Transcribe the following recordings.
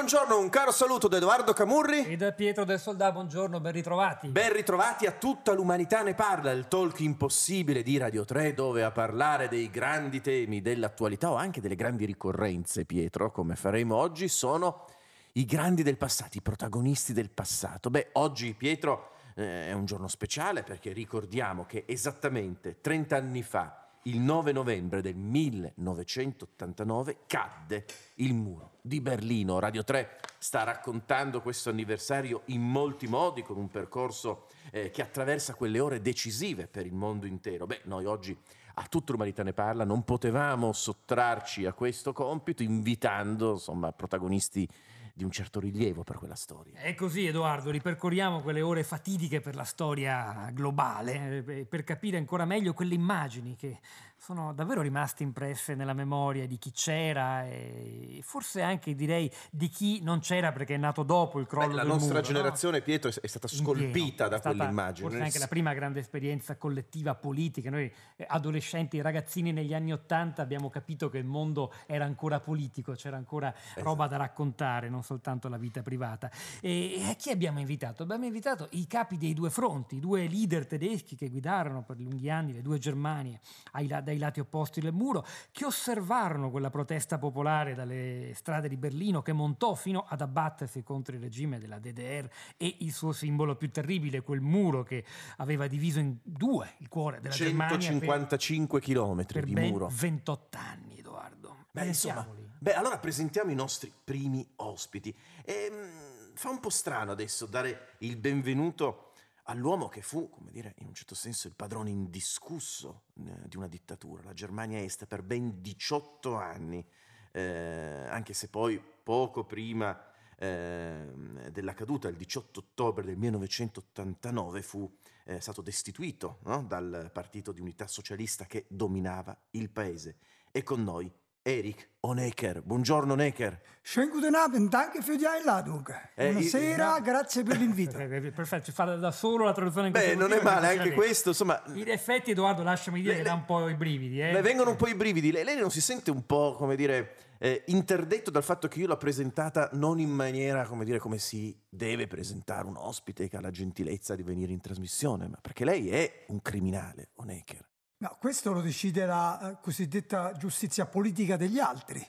Buongiorno, un caro saluto da Edoardo Camurri. E da Pietro del Soldà, buongiorno, ben ritrovati. Ben ritrovati a tutta l'umanità ne parla, il talk impossibile di Radio 3 dove a parlare dei grandi temi dell'attualità o anche delle grandi ricorrenze, Pietro, come faremo oggi, sono i grandi del passato, i protagonisti del passato. Beh, oggi Pietro eh, è un giorno speciale perché ricordiamo che esattamente 30 anni fa, il 9 novembre del 1989, cadde il muro di Berlino. Radio 3 sta raccontando questo anniversario in molti modi, con un percorso eh, che attraversa quelle ore decisive per il mondo intero. Beh, noi oggi a tutta l'umanità ne parla, non potevamo sottrarci a questo compito invitando insomma protagonisti di un certo rilievo per quella storia. È così, Edoardo, ripercorriamo quelle ore fatidiche per la storia globale, eh, per capire ancora meglio quelle immagini che sono davvero rimaste impresse nella memoria di chi c'era e forse anche direi di chi non c'era perché è nato dopo il crollo Beh, la nostra muro, generazione, no? Pietro, è stata scolpita da stata quell'immagine. Forse anche la prima grande esperienza collettiva politica. Noi eh, adolescenti, ragazzini negli anni Ottanta abbiamo capito che il mondo era ancora politico, c'era ancora roba da raccontare, non soltanto la vita privata. E a chi abbiamo invitato? Abbiamo invitato i capi dei due fronti, i due leader tedeschi che guidarono per lunghi anni le due Germanie ai dai lati opposti del muro, che osservarono quella protesta popolare dalle strade di Berlino che montò fino ad abbattersi contro il regime della DDR e il suo simbolo più terribile, quel muro che aveva diviso in due il cuore della Germania per, 155 chilometri per di muro. 28 anni, Edoardo. Beh, insomma, beh, allora presentiamo i nostri primi ospiti. Ehm, fa un po' strano adesso dare il benvenuto all'uomo che fu, come dire, in un certo senso il padrone indiscusso eh, di una dittatura, la Germania Est, per ben 18 anni, eh, anche se poi poco prima ehm, della caduta, il 18 ottobre del 1989, fu eh, stato destituito no? dal partito di unità socialista che dominava il paese. E con noi Erich Honecker. Buongiorno Honecker. Schönen guten Abend, danke für die Einladung. Eh, Buonasera, io- grazie per l'invito. Eh, eh, Perfetto, ci fa da- solo la traduzione in Beh, questo non è male anche questo, insomma... In effetti, Edoardo, lasciami dire Le- che dà un po' i brividi. Eh. Le vengono un po' i brividi. Lei, lei non si sente un po', come dire, eh, interdetto dal fatto che io l'ho presentata non in maniera, come dire, come si deve presentare un ospite che ha la gentilezza di venire in trasmissione, ma perché lei è un criminale, Honecker. No, questo lo decide la eh, cosiddetta giustizia politica degli altri.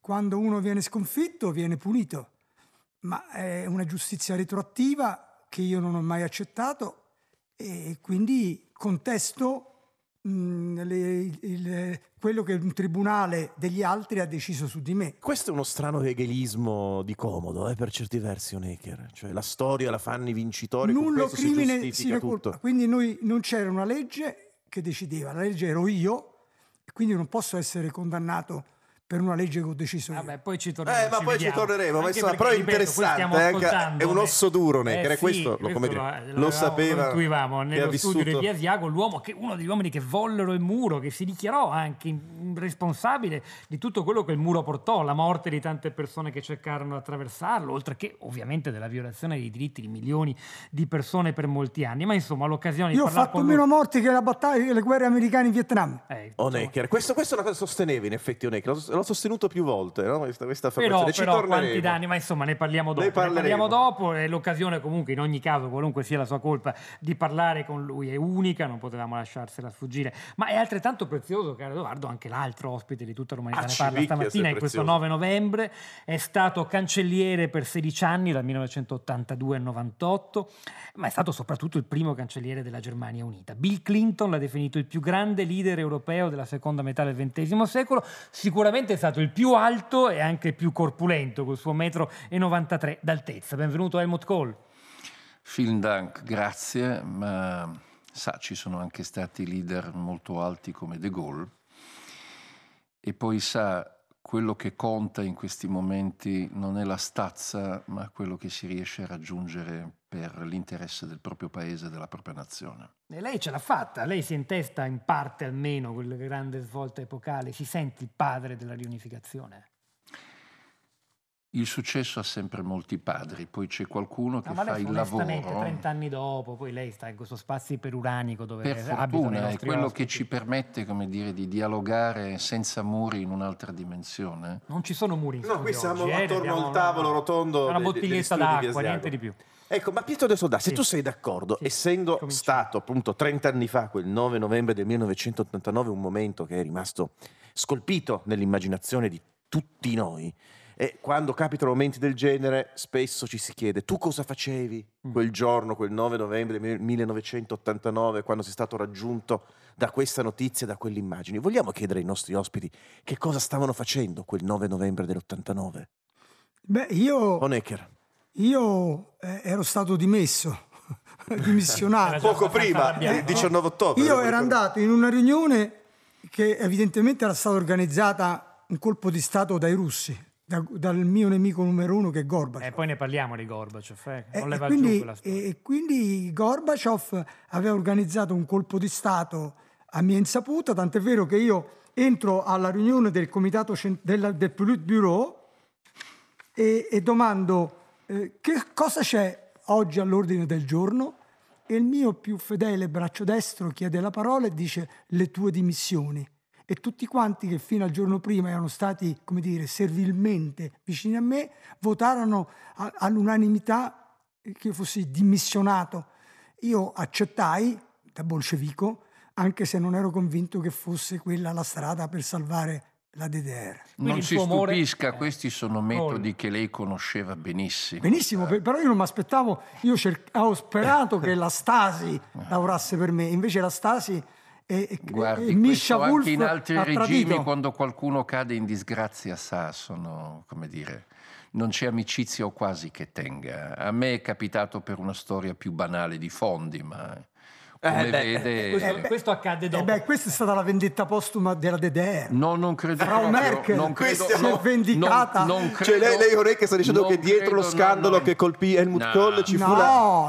Quando uno viene sconfitto, viene punito. Ma è una giustizia retroattiva che io non ho mai accettato e quindi contesto mh, le- il- quello che un tribunale degli altri ha deciso su di me. Questo è uno strano hegelismo di comodo, eh, per certi versi, Honecker. Cioè, la storia la fanno i vincitori, con Nullo si crimine tutto. culpa. Quindi noi non c'era una legge che decideva, la legge ero io quindi non posso essere condannato per una legge che ho deciso. Vabbè, poi ci torneremo. Eh, ma poi ci vediamo. torneremo, ma perché, però è interessante, eh, è un eh, osso duro, Necker, eh e sì, questo lo- come dire, lo l'avevamo- sapeva Lo intuivamo nello studio vissuto- di Via Asiago, l'uomo che, uno degli uomini che vollero il muro, che si dichiarò anche responsabile di tutto quello che il muro portò, la morte di tante persone che cercarono di attraversarlo, oltre che ovviamente della violazione dei diritti di milioni di persone per molti anni. Ma insomma, l'occasione di Io ho parlare fatto con meno lui- morti che la battaglia, le guerre americane in Vietnam. Eh, insomma, Honecker. Questo, questo è una cosa sosteneva in effetti Honecker, l'ho, sostenuto più volte, no? questa, questa Però, affermazione. Però torneremo. quanti danni, ma insomma ne parliamo dopo. Ne Ne, parliamo dopo e l'occasione comunque in ogni caso, qualunque sia la sua colpa, di parlare con lui è unica, non potevamo lasciarsela sfuggire. Ma è altrettanto prezioso, caro Edoardo, anche l'altro ospite di tutta l'umanità Ah, ne parla stamattina, è in questo prezioso. 9 novembre, è stato cancelliere per 16 anni, dal 1982 al 98, ma è stato soprattutto il primo cancelliere della Germania Unita. Bill Clinton l'ha definito il più grande leader europeo della seconda metà del XX secolo, sicuramente è stato il più alto e anche più corpulento, col suo metro e 93 d'altezza. Benvenuto Helmut Kohl. Vielen Dank, grazie, ma sa, ci sono anche stati leader molto alti come De Gaulle e poi sa, quello che conta in questi momenti non è la stazza, ma quello che si riesce a raggiungere per l'interesse del proprio paese e della propria nazione. E lei ce l'ha fatta, lei si intesta in parte almeno quella grande svolta epocale, si sente il padre della riunificazione? Il successo ha sempre molti padri, poi c'è qualcuno che No, ma fa il onestamente lavoro. 30 anni dopo, poi lei sta in questo spazio iperuranico dove Per abitano i fortuna è quello ospiti. che ci permette, come dire, di dialogare senza muri in un'altra dimensione. Non ci sono muri in No, qui siamo oggi, eh, attorno abbiamo al tavolo rotondo Una bottiglietta d'acqua, niente di più. Ecco, ma Pietro De Soldà, se Sì. tu sei d'accordo, Sì, essendo cominciamo. stato appunto 30 anni fa, quel 9 novembre del 1989, un momento che è rimasto scolpito nell'immaginazione di tutti noi, e quando capitano momenti del genere, spesso ci si chiede: tu cosa facevi Mm. quel giorno, quel 9 novembre del 1989, quando sei stato raggiunto da questa notizia, da quelle immagini? Vogliamo chiedere ai nostri ospiti che cosa stavano facendo quel 9 novembre dell'89? Beh, io, Honecker. Io eh, ero stato dimesso, dimissionato. Poco prima, il 19 ottobre. Io ero andato in una riunione che evidentemente era stata organizzata un colpo di Stato dai russi, da- dal mio nemico numero uno che è Gorbaciov. E poi ne parliamo di Gorbaciov, eh, E- non e quindi, storia. e- quindi Gorbaciov aveva organizzato un colpo di Stato a mia insaputa, tant'è vero che io entro alla riunione del comitato del, del Politburo e, e domando eh, che cosa c'è oggi all'ordine del giorno e il mio più fedele braccio destro chiede la parola e dice le tue dimissioni. E tutti quanti che fino al giorno prima erano stati, come dire, servilmente vicini a me, votarono all'unanimità che io fossi dimissionato. Io accettai da bolscevico, anche se non ero convinto che fosse quella la strada per salvare la DDR. Quindi non si amore- stupisca, eh, questi sono metodi che lei conosceva benissimo. Benissimo, per- però io non mi aspettavo, io cer- avevo sperato che la Stasi lavorasse per me, invece la Stasi e, e- Guardi, e Misha Wolf anche in altri regimi, quando qualcuno cade in disgrazia, sa, sono, come dire, non c'è amicizia o quasi che tenga. A me è capitato per una storia più banale di fondi, ma come Eh, beh, vede... Questo, beh, questo accadde E dopo. beh, questa è stata la vendetta postuma della DDR. No, non credo Frau proprio, Merkel, non credo, questa si è no, vendicata. non- non Cioè, lei, credo- lei Orecchia sta dicendo non che dietro lo credo, scandalo no, che colpì Helmut no. Kohl ci fu No, la...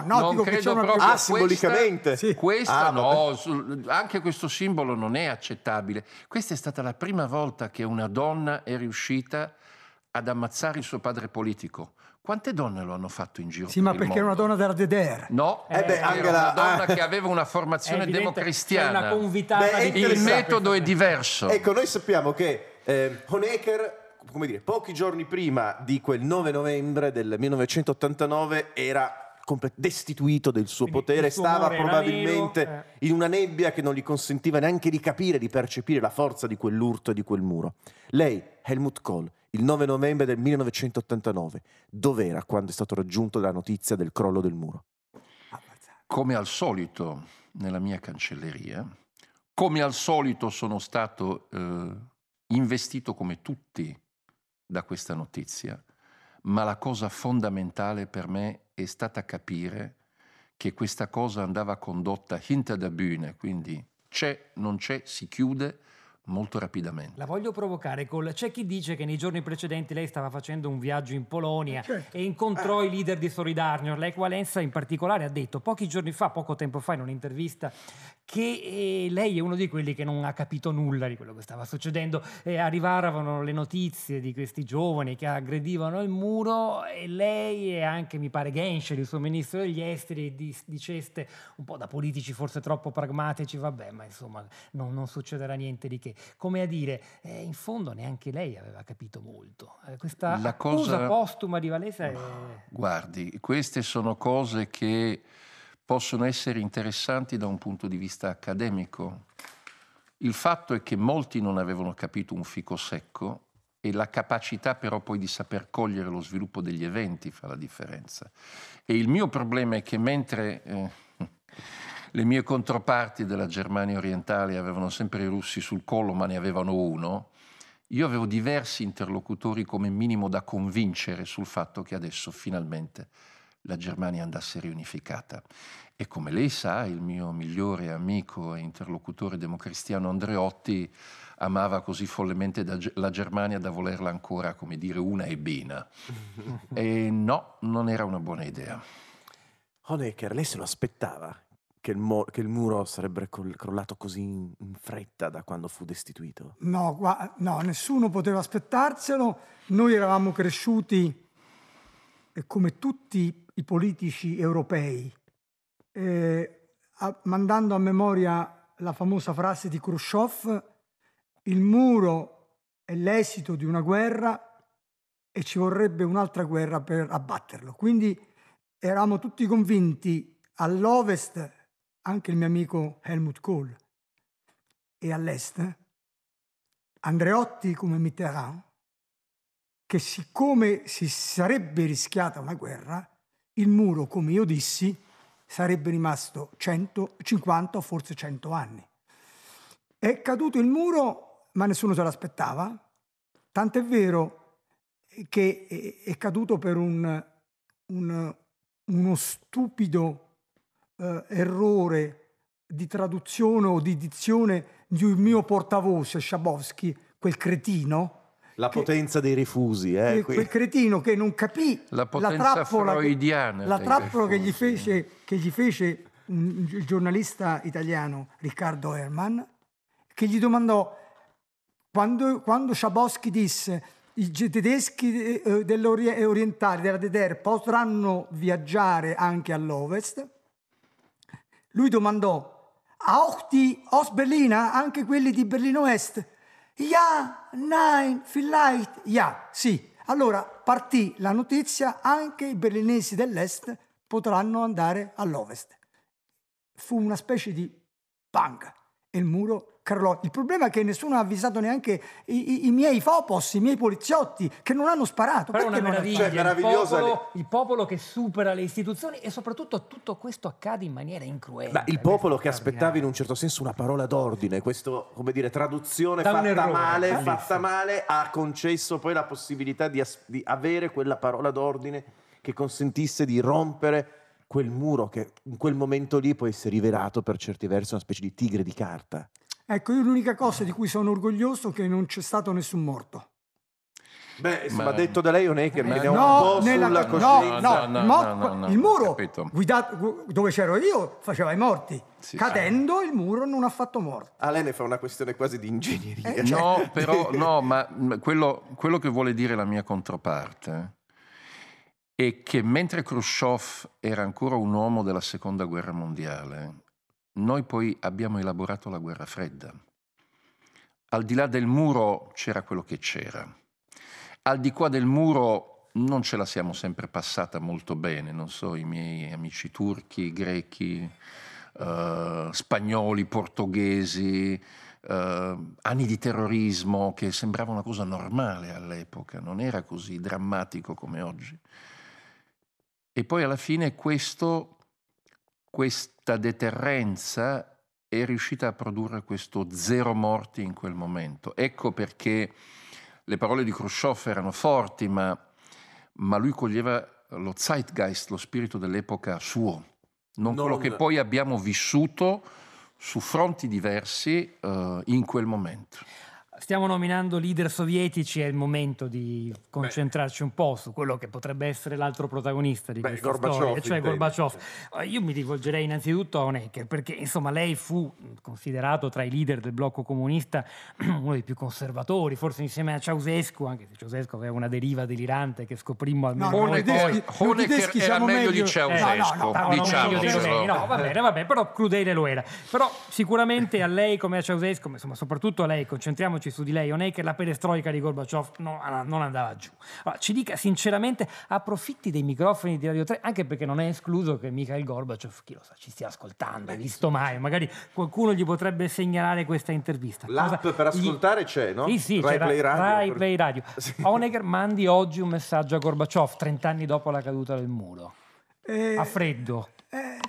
no, non dico che c'è credo una proprio Ah, questa- simbolicamente? Sì. Questa Ah, no, sul- anche questo simbolo non è accettabile. Questa è stata la prima volta che una donna è riuscita ad ammazzare il suo padre politico. Quante donne lo hanno fatto in giro? Sì, per ma il perché era una donna della DDR. No, Eh beh, era Angela- una donna ah. che aveva una formazione democristiana. una convitata Beh, Il metodo è diverso. Ecco, noi sappiamo che eh, Honecker, come dire, pochi giorni prima di quel 9 novembre del 1989 era destituito del suo Quindi potere, suo stava era probabilmente nero, in una nebbia che non gli consentiva neanche di capire, di percepire la forza di quell'urto e di quel muro. Lei, Helmut Kohl, il 9 novembre del 1989, dov'era quando è stato raggiunto la notizia del crollo del muro? come al solito nella mia cancelleria, come al solito sono stato eh, investito come tutti da questa notizia, ma la cosa fondamentale per me è stata capire che questa cosa andava condotta hinter der Bühne, quindi c'è, non c'è, si chiude molto rapidamente. La voglio provocare col... C'è chi dice che nei giorni precedenti lei stava facendo un viaggio in Polonia Certo. e incontrò i leader di Solidarność. Lech Walenza in particolare ha detto pochi giorni fa, poco tempo fa in un'intervista, che eh, lei è uno di quelli che non ha capito nulla di quello che stava succedendo. E arrivavano le notizie di questi giovani che aggredivano il muro e lei e anche, mi pare, Genscher, il suo ministro degli esteri, di- diceste un po' da politici forse troppo pragmatici, vabbè, ma insomma non, non succederà niente di che. Come a dire, eh, in fondo neanche lei aveva capito molto. Eh, questa La accusa cosa- postuma di Valesa è... Guardi, queste sono cose che possono essere interessanti da un punto di vista accademico. Il fatto è che molti non avevano capito un fico secco e la capacità però poi di saper cogliere lo sviluppo degli eventi fa la differenza. E il mio problema è che mentre eh, le mie controparti della Germania orientale avevano sempre i russi sul collo, ma ne avevano uno, io avevo diversi interlocutori come minimo da convincere sul fatto che adesso finalmente la Germania andasse riunificata. E come lei sa, il mio migliore amico e interlocutore democristiano Andreotti amava così follemente la Germania da volerla ancora, come dire, una e bena. E no, non era una buona idea. Honecker, lei se lo aspettava che il, mo- che il muro sarebbe col- crollato così in, in fretta da quando fu destituito? No, gua- no, nessuno poteva aspettarselo. Noi eravamo cresciuti eh, come tutti i politici europei, eh, a- mandando a memoria la famosa frase di Khrushchev, il muro è l'esito di una guerra e ci vorrebbe un'altra guerra per abbatterlo. Quindi eravamo tutti convinti all'ovest, anche il mio amico Helmut Kohl, e all'est, Andreotti come Mitterrand, che siccome si sarebbe rischiata una guerra, il muro, come io dissi, sarebbe rimasto 150 o forse 100 anni. È caduto il muro, ma nessuno se l'aspettava, tant'è vero che è, caduto per un, un- uno stupido eh, errore di traduzione o di dizione di un mio portavoce, Schabowski, quel cretino, La Che- potenza dei rifusi, eh? quel cretino che non capì La potenza trappola, che- freudiana la trappola che gli fece, che gli fece un gi- giornalista italiano, Riccardo Herman, che gli domandò quando, quando Schabowski disse i tedeschi eh, dell'orientale, della DDR, potranno viaggiare anche all'ovest, lui domandò auch die Ostberliner, anche quelli di Berlino Est? Ja, nein, vielleicht, ja, sì. Allora partì la notizia, anche i berlinesi dell'est potranno andare all'ovest. Fu una specie di bang e il muro crollò. Il problema è che nessuno ha avvisato neanche i, i- i miei fopos, i miei poliziotti, che non hanno sparato. Però è Perché una non hanno- Cioè, il, meravigliosa popolo, il popolo che supera le istituzioni e soprattutto tutto questo accade in maniera incruenta. Ma il Questo popolo che aspettava in un straordinario. certo senso una parola d'ordine, questo, come dire, traduzione Da un fatta male, bellissimo. fatta male, ha concesso poi la possibilità di, as- di avere quella parola d'ordine che consentisse di rompere quel muro che in quel momento lì poi si è rivelato per certi versi una specie di tigre di carta. Ecco, io l'unica cosa di cui sono orgoglioso è che non c'è stato nessun morto. Beh, insomma, Ma- detto da lei Honecker, Ma- vediamo No, un po' nella- sulla coscienza. no, No, no, mo- no, no, no, il muro guidato- gu- dove c'ero io faceva i morti. Sì, Cadendo il muro non ha fatto morti. Ah, lei ne fa una questione quasi di ingegneria. Eh, cioè- No, però no, ma ma quello, quello che vuole dire la mia controparte è che mentre Khrushchev era ancora un uomo della seconda guerra mondiale, noi poi abbiamo elaborato la guerra fredda. Al di là del muro c'era quello che c'era. Al di qua del muro non ce la siamo sempre passata molto bene, non so, i miei amici turchi, grechi, eh, spagnoli, portoghesi, eh, anni di terrorismo che sembrava una cosa normale all'epoca, non era così drammatico come oggi. E poi alla fine questo, questa deterrenza è riuscita a produrre questo zero morti in quel momento. Ecco perché le parole di Khrushchev erano forti, ma, ma lui coglieva lo zeitgeist, lo spirito dell'epoca suo, non, quello Non- che poi abbiamo vissuto su fronti diversi eh, in quel momento. Stiamo nominando leader sovietici, è il momento di concentrarci un po' su quello che potrebbe essere l'altro protagonista di Beh, questa Gorbaciov, storia, cioè Gorbaciov. Eh, Io mi rivolgerei innanzitutto a Honecker, perché insomma lei fu considerato tra i leader del blocco comunista uno dei più conservatori, forse insieme a Ceausescu, anche se Ceausescu aveva una deriva delirante che scoprimmo almeno No, no, noi poi. Honecker era siamo meglio di meglio- Ceausescu, Eh, no, no, meglio diciamocelo. dei rumeni. No, va bene, va bene, però crudele lo era. Però sicuramente a lei come a Ceausescu, ma insomma soprattutto a lei, concentriamoci su di lei, Honecker, la perestroica di Gorbaciov no- non andava giù. Allora, ci dica sinceramente, approfitti dei microfoni di Radio 3, anche perché non è escluso che Mikhail Gorbaciov, chi lo sa, ci stia ascoltando, hai visto mai, magari qualcuno gli potrebbe segnalare questa intervista. L'app Cosa- per gli- ascoltare c'è, no? Sì, sì, Rai Play Radio. Rai Play Radio. Sì. Honecker mandi oggi un messaggio a Gorbaciov, 30 anni dopo la caduta del muro. Eh, A freddo. eh,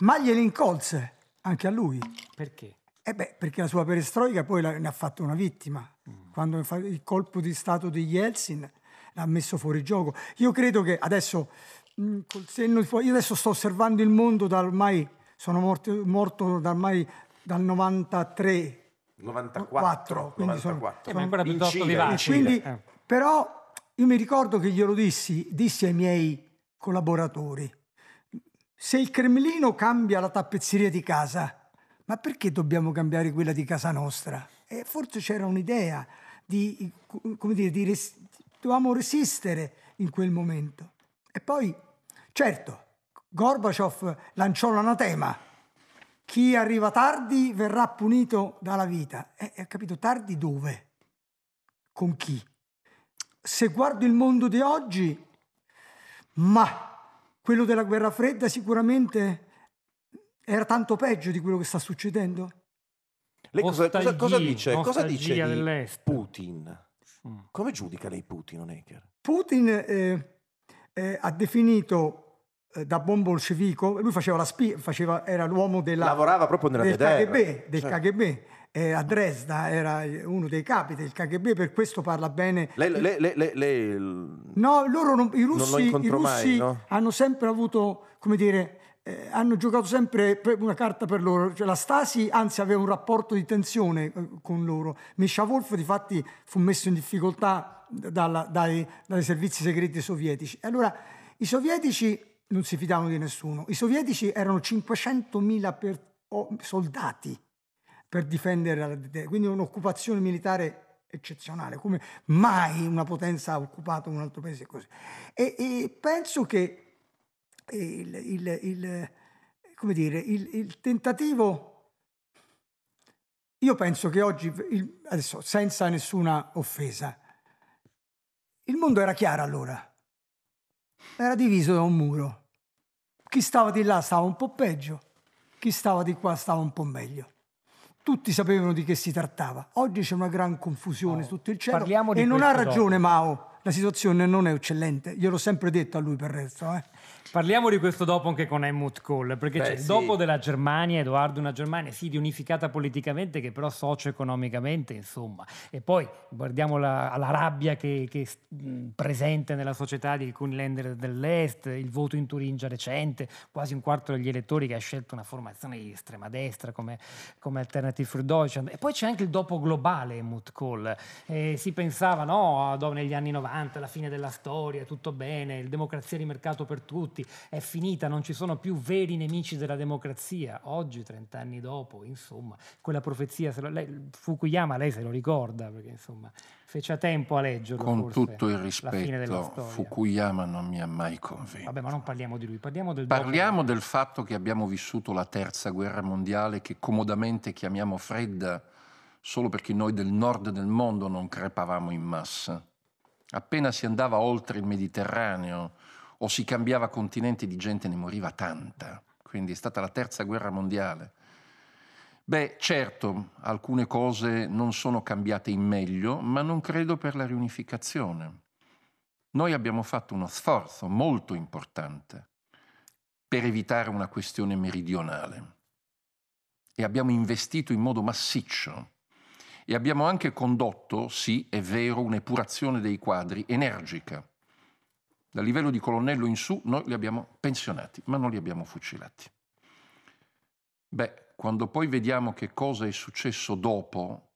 ma gliele incolse anche a lui. Perché? Eh beh, perché la sua perestroica poi la- ne ha fatto una vittima. Quando fa il colpo di Stato di Yeltsin l'ha messo fuori gioco. Io credo che adesso, mh, col senno di fuoco, io adesso sto osservando il mondo da ormai, sono morto, morto da ormai dal 93. 94, Quattro, quindi sono- 94. Siamo ancora In piuttosto E quindi, Eh. però, io mi ricordo che glielo dissi, dissi ai miei collaboratori, se il Cremlino cambia la tappezzeria di casa, ma perché dobbiamo cambiare quella di casa nostra? E forse c'era un'idea di, come dire, di res- dovevamo resistere in quel momento. E poi, certo, Gorbaciov lanciò l'anatema. Chi arriva tardi verrà punito dalla vita. E, e capito, tardi dove? Con chi? Se guardo il mondo di oggi, ma quello della guerra fredda sicuramente era tanto peggio di quello che sta succedendo. Lei cosa, cosa, cosa dice, cosa dice di. Putin? Mm. Come giudica lei Putin, Onecker? Putin eh, eh, ha definito eh, da buon bolscevico, lui faceva la spia, faceva, era l'uomo della, Lavorava proprio nella del. KGB, del Certo. KGB. eh, a Dresda era uno dei capi del KGB, per questo parla bene. Lei, lei- lei- lei- lei- No, loro non- i lo russi, i incontrò mai, russi no? hanno sempre avuto, come dire, eh, hanno giocato sempre una carta per loro. Cioè, la Stasi, anzi, aveva un rapporto di tensione eh, con loro. Misha Wolf, difatti, fu messo in difficoltà dalla- dai, dai servizi segreti sovietici. Allora, i sovietici non si fidavano di nessuno. I sovietici erano 500.000 per- o- soldati per difendere la quindi un'occupazione militare eccezionale, come mai una potenza ha occupato un altro paese così. E, e penso che il, il- il- come dire, il, tentativo, io penso che oggi, il- adesso senza nessuna offesa, il mondo era chiaro allora, era diviso da un muro. Chi stava di là stava un po' peggio, chi stava di qua stava un po' meglio. Tutti sapevano di che si trattava. Oggi c'è una gran confusione su tutto il cielo e non ha ragione Mao. La situazione non è eccellente, gliel'ho sempre detto a lui per il resto. Eh. Parliamo di questo dopo anche con Helmut Kohl, perché Beh, c'è il sì. dopo della Germania, Edoardo, una Germania sì riunificata politicamente, che però socio-economicamente, insomma. E poi guardiamo la, la rabbia che, che è mh, presente nella società di alcuni länder dell'Est, il voto in Turingia recente, quasi un quarto degli elettori che ha scelto una formazione di estrema destra come, come Alternative für Deutschland. E poi c'è anche il dopo globale, Helmut Kohl. Eh, si pensava, no, negli anni 90, la fine della storia, tutto bene, il democrazia di mercato per tutti, è finita, non ci sono più veri nemici della democrazia. Oggi, 30 anni dopo, insomma, quella profezia, se lo- lei- Fukuyama lei se lo ricorda, perché insomma fece a tempo a leggerlo. Con forse, tutto il rispetto. Fukuyama non mi ha mai convinto. Vabbè, ma non parliamo di lui, parliamo del dopo. Parliamo del fatto che abbiamo vissuto la terza guerra mondiale che comodamente chiamiamo fredda solo perché noi del nord del mondo non crepavamo in massa. Appena si andava oltre il Mediterraneo o si cambiava continente di gente ne moriva tanta. Quindi è stata la terza guerra mondiale. Beh, certo, alcune cose non sono cambiate in meglio, ma non credo per la riunificazione. Noi abbiamo fatto uno sforzo molto importante per evitare una questione meridionale e abbiamo investito in modo massiccio e abbiamo anche condotto, sì, è vero, un'epurazione dei quadri energica. Dal livello di colonnello in su noi li abbiamo pensionati, ma non li abbiamo fucilati. Beh, quando poi vediamo che cosa è successo dopo,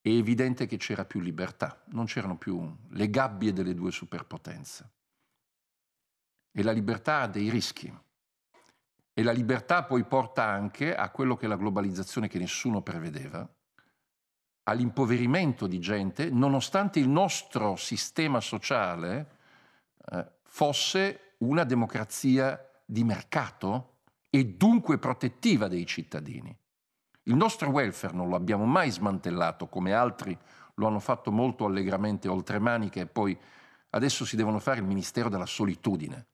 è evidente che c'era più libertà, non c'erano più le gabbie delle due superpotenze. E la libertà ha dei rischi. E la libertà poi porta anche a quello che è la globalizzazione che nessuno prevedeva, all'impoverimento di gente, nonostante il nostro sistema sociale eh, fosse una democrazia di mercato e dunque protettiva dei cittadini. Il nostro welfare non lo abbiamo mai smantellato come altri lo hanno fatto molto allegramente oltre maniche e poi adesso si devono fare il Ministero della Solitudine.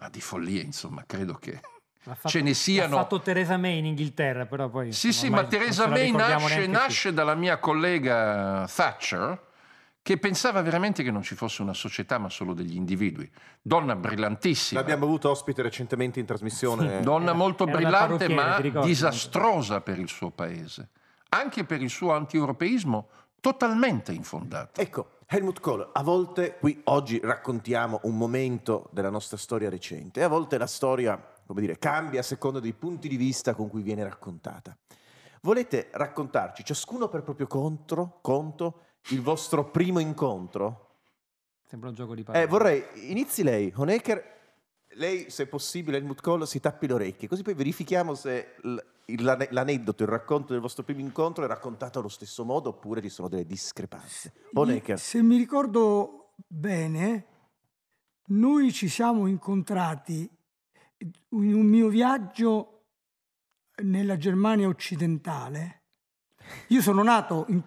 Ma di follia, insomma, credo che fatto- ce ne siano... L'ha fatto Theresa May in Inghilterra, però poi... Sì, sì, ma Theresa la May nasce, nasce dalla mia collega Thatcher, che pensava veramente che non ci fosse una società ma solo degli individui. Donna brillantissima, L'abbiamo avuto ospite recentemente in trasmissione. donna molto brillante ma disastrosa per il suo paese, anche per il suo anti-europeismo totalmente infondato. Ecco, Helmut Kohl, a volte qui oggi raccontiamo un momento della nostra storia recente e a volte la storia, come dire, cambia a seconda dei punti di vista con cui viene raccontata. Volete raccontarci, ciascuno per proprio contro, conto, il vostro primo incontro? Sembra un gioco di parole. Eh, vorrei, inizi lei, Honecker, lei, se possibile, Helmut Kohl, si tappi le orecchie, così poi verifichiamo se l'aneddoto, il racconto del vostro primo incontro è raccontato allo stesso modo oppure ci sono delle discrepanze. Honecker. Se mi ricordo bene, noi ci siamo incontrati in un mio viaggio nella Germania occidentale. Io sono nato in-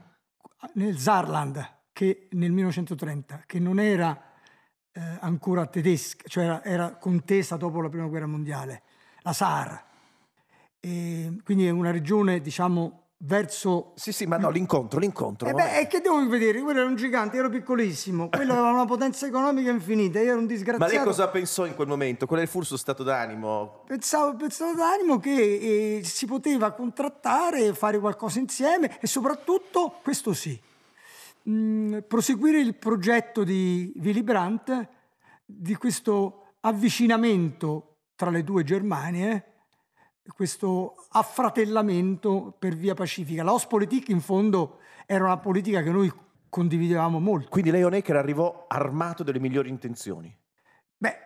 nel Saarland che nel 1930, che non era eh, ancora tedesca, cioè era, era contesa dopo la prima guerra mondiale, la Saar. E quindi è una regione, diciamo, verso Sì, sì, ma no, l'incontro, l'incontro. eh beh, e che devo vedere? Quello era un gigante, ero piccolissimo. Quello aveva una potenza economica infinita. Io ero un disgraziato. Ma lei cosa pensò in quel momento? Qual è il suo stato d'animo? Pensavo, pensavo d'animo che eh, si poteva contrattare, fare qualcosa insieme e soprattutto, questo sì, mh, proseguire il progetto di Willy Brandt di questo avvicinamento tra le due Germanie, questo affratellamento per via pacifica. La Ostpolitik in fondo era una politica che noi condividevamo molto. Quindi lei Honecker arrivò armato delle migliori intenzioni. Beh,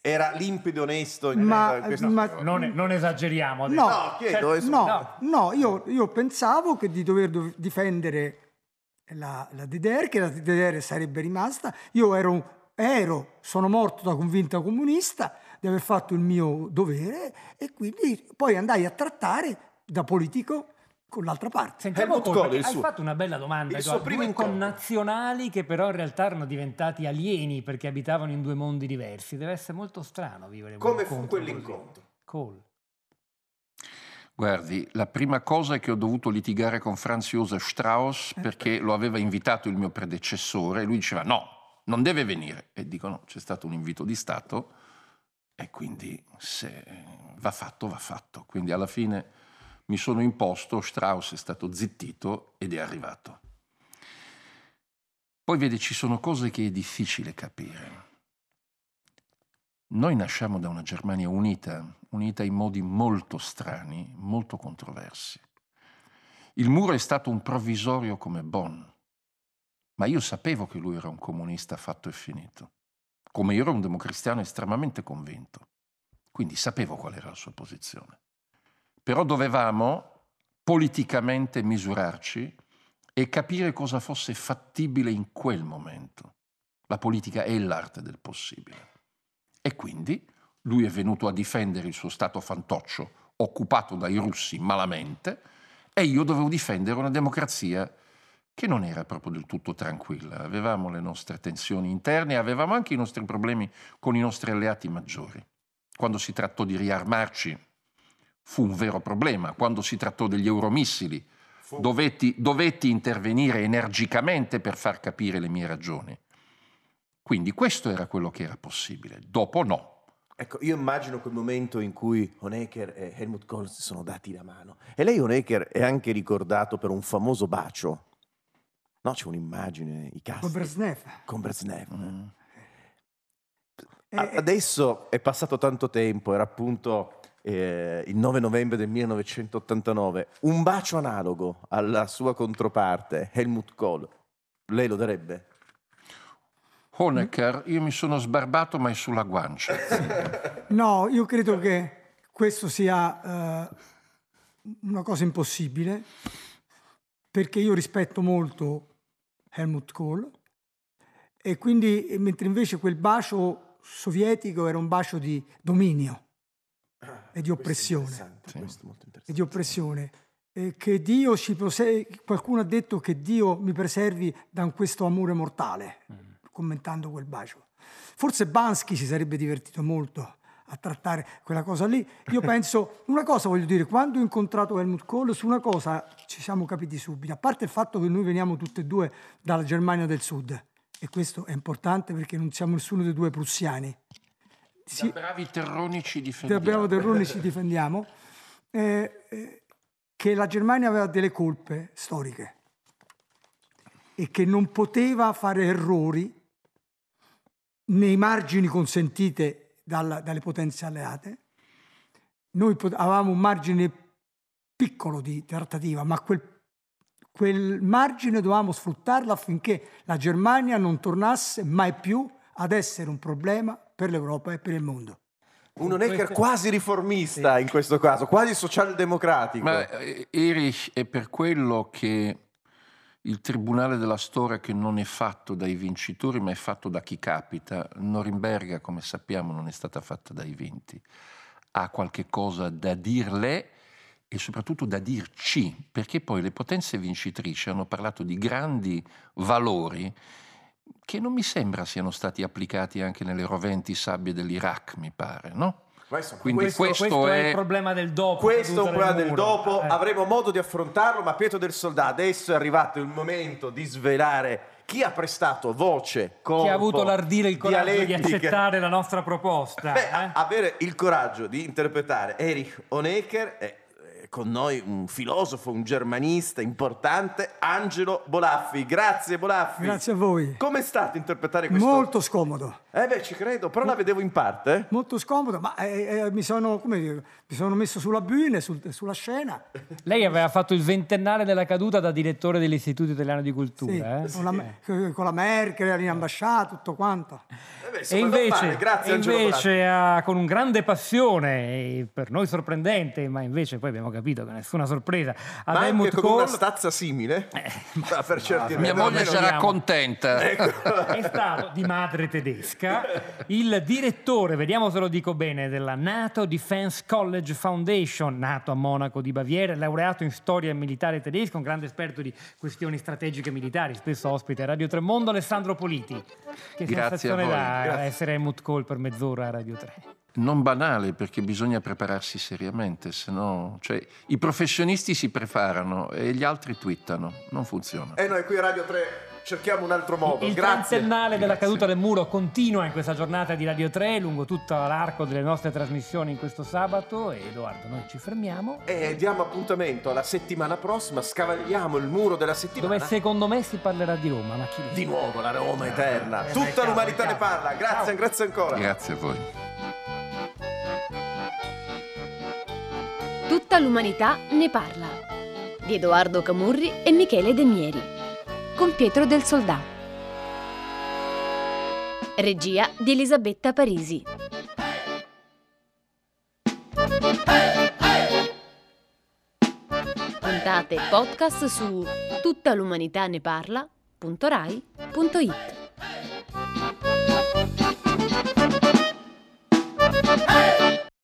Era limpido e onesto. in- ma, in questo- ma- Non, non esageriamo adesso. No, No, chiedo, eh, no, no. io, io pensavo che di dover dov- difendere la, la DDR, che la DDR sarebbe rimasta. Io ero, ero, sono morto da convinta comunista di aver fatto il mio dovere e quindi poi andai a trattare da politico con l'altra parte. Sentiamo Helmut Kohl, hai suo- fatto una bella domanda. il suo primo Due incontro. connazionali che però in realtà erano diventati alieni perché abitavano in due mondi diversi. Deve essere molto strano vivere un Come fu quell'incontro? Kohl. Guardi, la prima cosa è che ho dovuto litigare con Franz Josef Strauss perché lo aveva invitato il mio predecessore e lui diceva no, non deve venire. E dico no, c'è stato un invito di Stato e quindi se va fatto, va fatto. Quindi alla fine mi sono imposto, Strauss è stato zittito ed è arrivato. Poi vede, ci sono cose che è difficile capire. Noi nasciamo da una Germania unita, unita in modi molto strani, molto controversi. Il muro è stato un provvisorio come Bonn, ma io sapevo che lui era un comunista fatto e finito, come io ero un democristiano estremamente convinto, quindi sapevo qual era la sua posizione. Però dovevamo politicamente misurarci e capire cosa fosse fattibile in quel momento. La politica è l'arte del possibile. E quindi lui è venuto a difendere il suo stato fantoccio, occupato dai russi malamente, e io dovevo difendere una democrazia che non era proprio del tutto tranquilla. Avevamo le nostre tensioni interne avevamo anche i nostri problemi con i nostri alleati maggiori. Quando si trattò di riarmarci fu un vero problema. Quando si trattò degli euromissili dovetti, dovetti intervenire energicamente per far capire le mie ragioni. Quindi questo era quello che era possibile. Dopo no. Ecco, io immagino quel momento in cui Honecker e Helmut Kohl si sono dati la mano. E lei, Honecker, è anche ricordato per un famoso bacio. No, c'è un'immagine, i casti. Con Brezhnev. Con Brezhnev. Mm. Eh, Adesso è passato tanto tempo, era appunto eh, il 9 novembre del 1989. Un bacio analogo alla sua controparte, Helmut Kohl, lei lo darebbe? Honecker, io mi sono sbarbato ma è sulla guancia. No, io credo che questo sia eh, una cosa impossibile, perché io rispetto molto Helmut Kohl e quindi, mentre invece quel bacio sovietico era un bacio di dominio e di oppressione. Interessante, questo è molto e interessante. di oppressione. E che Dio ci prose- qualcuno ha detto che Dio mi preservi da questo amore mortale, commentando quel bacio. Forse Bansky si sarebbe divertito molto a trattare quella cosa lì. Io penso, una cosa voglio dire, quando ho incontrato Helmut Kohl, su una cosa ci siamo capiti subito, a parte il fatto che noi veniamo tutti e due dalla Germania del Sud, e questo è importante perché non siamo nessuno dei due prussiani. Sì, Da bravi terroni ci da difendiamo. Bravo Terroni ci difendiamo, eh, eh, che la Germania aveva delle colpe storiche e che non poteva fare errori nei margini consentite dalla- dalle potenze alleate. Noi pot- avevamo un margine piccolo di trattativa, ma quel, quel margine dovevamo sfruttarlo affinché la Germania non tornasse mai più ad essere un problema per l'Europa e per il mondo. Un Honecker quasi riformista in questo caso, quasi socialdemocratico. Ma eh, Erich è per quello che il Tribunale della Storia, che non è fatto dai vincitori, ma è fatto da chi capita, Norimberga, come sappiamo, non è stata fatta dai vinti, ha qualche cosa da dirle e soprattutto da dirci, perché poi le potenze vincitrici hanno parlato di grandi valori che non mi sembra siano stati applicati anche nelle roventi sabbie dell'Iraq, mi pare, no? Insomma, Quindi questo- questo, Questo è è... il problema del dopo. Questo è un problema del dopo, Eh. avremo modo di affrontarlo, ma Pietro del Soldà, adesso è arrivato il momento di svelare chi ha prestato voce, corpo, Chi ha avuto l'ardire e il coraggio di accettare la nostra proposta. Beh, eh? avere il coraggio di interpretare Erich Honecker è è con noi un filosofo, un germanista importante, Angelo Bolaffi. Grazie Bolaffi. Grazie a voi. Come è stato interpretare questo? Molto scomodo. Eh beh, ci credo, però la vedevo in parte. eh. Molto scomodo, ma eh, eh, mi, sono, come dire, mi sono messo sulla bühne, sul- sulla scena. Lei aveva fatto il ventennale della caduta da direttore dell'Istituto Italiano di Sì, Cultura. eh? con, la, con la Merkel, in ambasciata, tutto quanto. Eh beh, E invece, grazie e invece ha- con un grande passione, per noi sorprendente, ma invece poi abbiamo capito che nessuna sorpresa, Ma ad anche Helmut con una Kohl stazza simile, Ma per certi Mia versi. moglie sarà contenta. è stato di madre tedesca il direttore, vediamo se lo dico bene, della NATO Defense College Foundation, nato a Monaco di Baviera, laureato in storia militare tedesca, un grande esperto di questioni strategiche militari, spesso ospite a Radio Tremondo, Alessandro Politi. Che Grazie a sensazione Grazie. essere Helmut Kohl per mezz'ora a Radio 3? Non banale perché bisogna prepararsi seriamente, se no... Cioè, I professionisti si preparano e gli altri twittano, non funziona. E noi qui a Radio 3 cerchiamo un altro modo. Il Grazie. trentennale della Grazie. caduta del muro continua in questa giornata di Radio 3, lungo tutto l'arco delle nostre trasmissioni in questo sabato. E Edoardo, noi ci fermiamo. E diamo appuntamento alla settimana prossima, scavagliamo il muro della settimana. Dove secondo me si parlerà di Roma, ma chi lo? Di nuovo la Roma eterna. Eh, Tutta l'umanità ne parla. Grazie, Ciao. grazie ancora. Grazie a voi. Tutta l'umanità ne parla. Di Edoardo Camurri e Michele Demieri. Con Pietro del Soldà. Regia di Elisabetta Parisi. Puntate podcast su tuttalumanità ne parla.rai.it